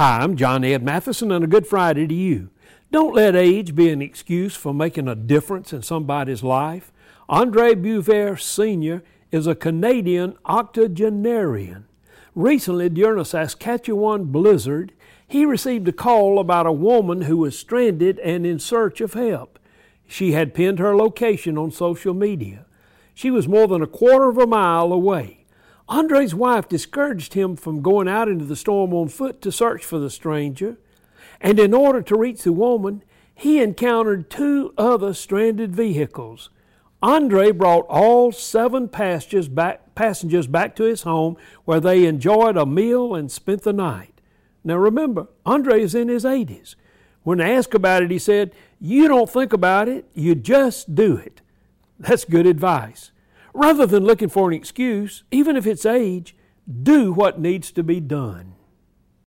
Hi, I'm John Ed Matheson, and a good Friday to you. Don't let age be an excuse for making a difference in somebody's life. Andre Boisvert Sr. is a Canadian octogenarian. Recently, during a Saskatchewan blizzard, he received a call about a woman who was stranded and in search of help. She had pinned her location on social media. She was more than a quarter of a mile away. Andre's wife discouraged him from going out into the storm on foot to search for the stranger, and in order to reach the woman, he encountered two other stranded vehicles. Andre brought all seven passengers back, passengers back to his home where they enjoyed a meal and spent the night. Now remember, Andre is in his 80s. When asked about it, he said, You don't think about it, you just do it. That's good advice. Rather than looking for an excuse, even if it's age, do what needs to be done.